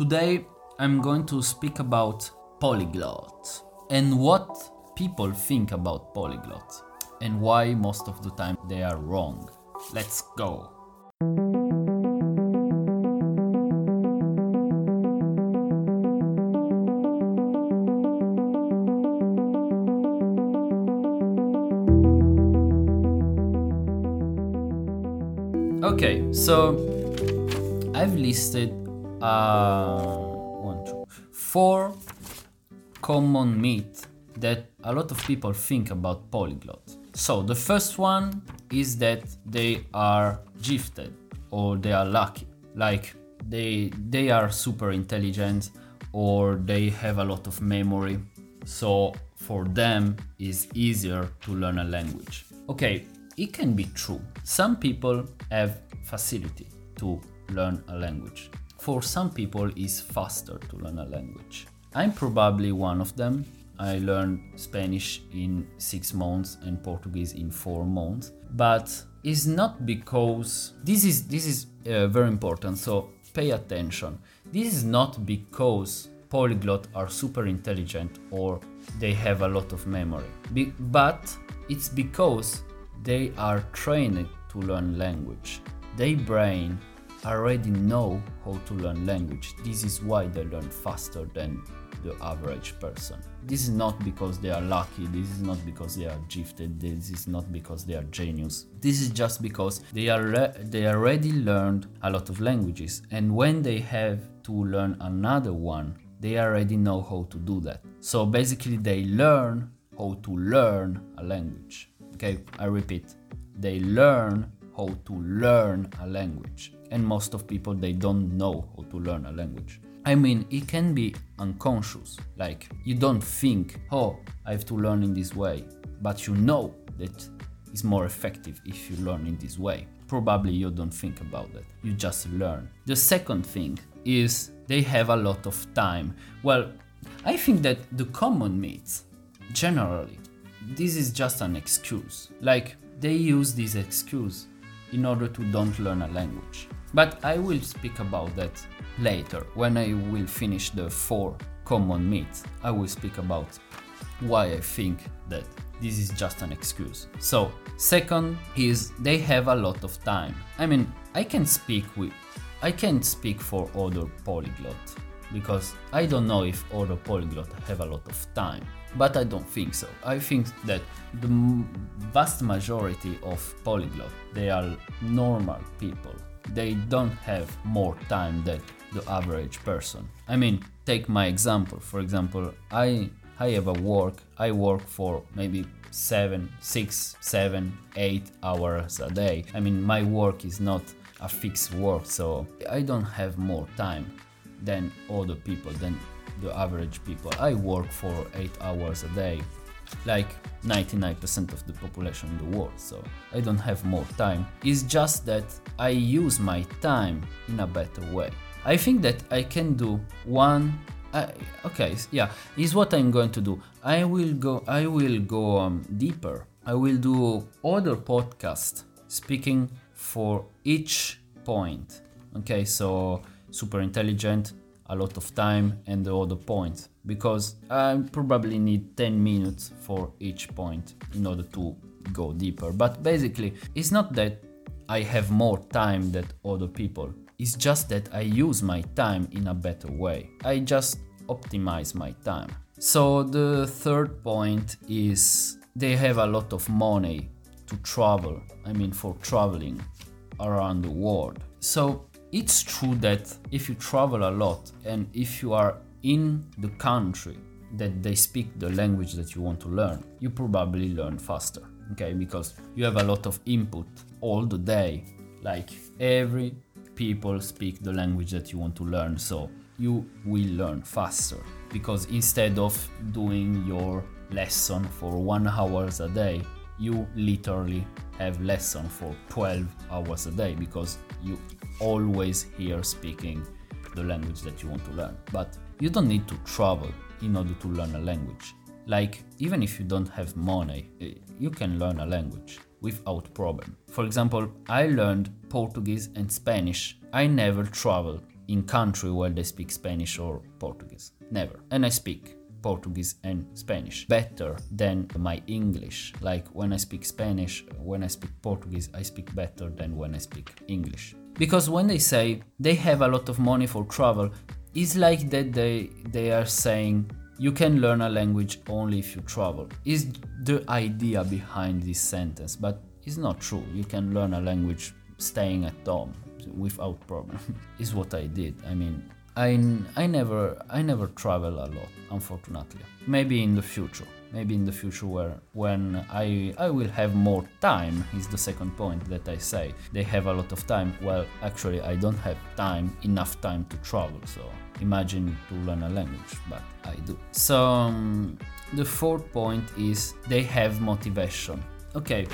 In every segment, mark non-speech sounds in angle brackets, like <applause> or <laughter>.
Today I'm going to speak about polyglot and what people think about polyglot and why most of the time they are wrong. Let's go. Okay, so I've listed uh, one, two, four common myths that a lot of people think about polyglot. So the first one is that they are gifted or they are lucky, like they they are super intelligent or they have a lot of memory. So for them is easier to learn a language. Okay, it can be true. Some people have facility to learn a language. For some people, it's faster to learn a language. I'm probably one of them. I learned Spanish in six months and Portuguese in four months, but it's not because this is this is uh, very important. So pay attention. This is not because polyglot are super intelligent or they have a lot of memory, Be- but it's because they are trained to learn language. Their brain already know how to learn language. This is why they learn faster than the average person. This is not because they are lucky, this is not because they are gifted, this is not because they are genius. This is just because they are re- they already learned a lot of languages and when they have to learn another one, they already know how to do that. So basically they learn how to learn a language. Okay, I repeat. They learn how to learn a language. And most of people they don't know how to learn a language. I mean it can be unconscious. Like you don't think oh i have to learn in this way. But you know that it's more effective if you learn in this way. Probably you don't think about that. You just learn. The second thing is they have a lot of time. Well i think that the common myths generally this is just an excuse. Like they use this excuse in order to don't learn a language but I will speak about that later when I will finish the four common myths. I will speak about why I think that this is just an excuse. So, second is they have a lot of time. I mean, I can speak with I can't speak for other polyglot because I don't know if other polyglot have a lot of time, but I don't think so. I think that the vast majority of polyglot they are normal people they don't have more time than the average person. I mean, take my example. For example, I I have a work. I work for maybe seven, six, seven, eight hours a day. I mean, my work is not a fixed work, so I don't have more time than other people, than the average people. I work for eight hours a day like 99% of the population in the world, so I don't have more time. It's just that I use my time in a better way. I think that I can do one okay, yeah, is what I'm going to do. I will go I will go um, deeper. I will do other podcast speaking for each point. Okay, so super intelligent, a lot of time and the other points because I probably need 10 minutes for each point in order to go deeper. But basically, it's not that I have more time than other people. It's just that I use my time in a better way. I just optimize my time. So the third point is they have a lot of money to travel. I mean for traveling around the world. So it's true that if you travel a lot and if you are in the country that they speak the language that you want to learn, you probably learn faster. Okay, because you have a lot of input all the day. Like every people speak the language that you want to learn, so you will learn faster. Because instead of doing your lesson for one hours a day, you literally have lesson for 12 hours a day because you always hear speaking the language that you want to learn. But you don't need to travel in order to learn a language. Like even if you don't have money, eh, you can learn a language without problem. For example, I learned Portuguese and Spanish. I never traveled in country where they speak Spanish or Portuguese. Never. And I speak Portuguese and Spanish better than my English. Like when I speak Spanish, when I speak Portuguese, I speak better than when I speak English. Because when they say they have a lot of money for travel, it's like that they they are saying you can learn a language only if you travel. Is the idea behind this sentence, but it's not true. You can learn a language staying at home without problem. <laughs> is what I did. I mean, I, I never I never travel a lot, unfortunately. Maybe in the future. Maybe in the future where when I I will have more time is the second point that I say. They have a lot of time. Well, actually I don't have time enough time to travel. So imagine to learn a language, but I do. So um, the fourth point is they have motivation. Okay,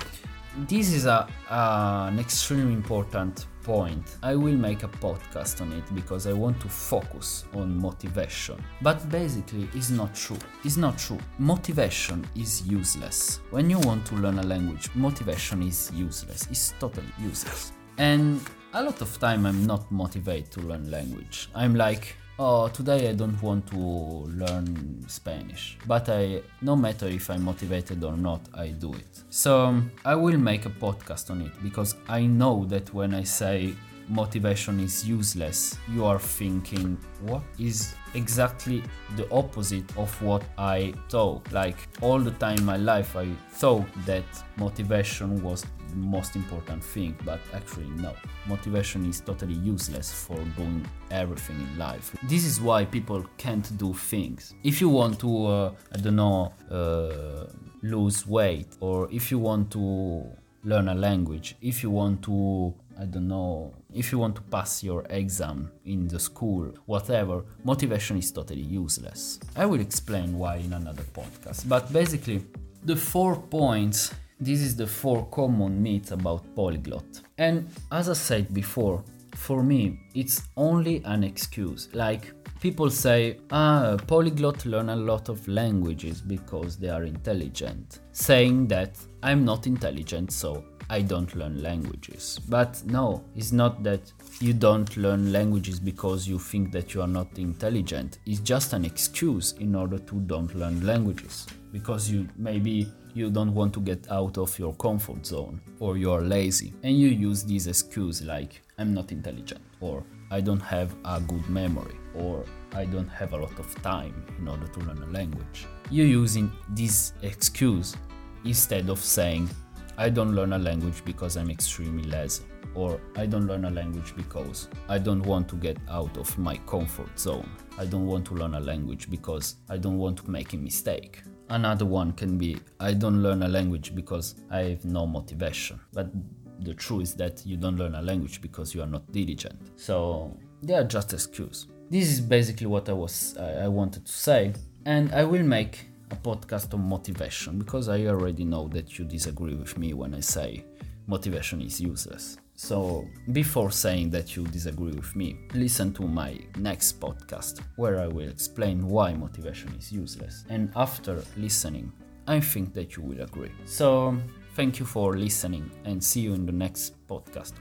this is a, uh, an extremely important point. I will make a podcast on it because I want to focus on motivation. But basically, it's not true. It's not true. Motivation is useless. When you want to learn a language, motivation is useless. It's totally useless. And a lot of time I'm not motivated to learn language. I'm like, oh today i don't want to learn spanish but i no matter if i'm motivated or not i do it. So i will make a podcast on it because i know that when i say motivation is useless. You are thinking what is exactly the opposite of what i thought? Like all the time in my life i thought that motivation was the most important thing but actually no. Motivation is totally useless for doing everything in life. This is why people can't do things. If you want to uh, i don't know uh, lose weight or if you want to learn a language if you want to I don't know, if you want to pass your exam in the school, whatever, motivation is totally useless. I will explain why in another podcast. But basically, the four points this is the four common myths about polyglot. And as I said before, for me, it's only an excuse. Like, people say, ah, polyglot learn a lot of languages because they are intelligent, saying that I'm not intelligent, so I don't learn languages. But no, it's not that you don't learn languages because you think that you are not intelligent. It's just an excuse in order to don't learn languages because you maybe you don't want to get out of your comfort zone or you're lazy and you use this excuse like I'm not intelligent or I don't have a good memory or I don't have a lot of time in order to learn a language. You're using this excuse instead of saying I don't learn a language because I'm extremely lazy, or I don't learn a language because I don't want to get out of my comfort zone. I don't want to learn a language because I don't want to make a mistake. Another one can be I don't learn a language because I have no motivation. But the truth is that you don't learn a language because you are not diligent. So they are just excuses. This is basically what I was I wanted to say, and I will make a podcast on motivation because I already know that you disagree with me when I say motivation is useless. So, before saying that you disagree with me, listen to my next podcast where I will explain why motivation is useless. And after listening, I think that you will agree. So, thank you for listening and see you in the next podcast.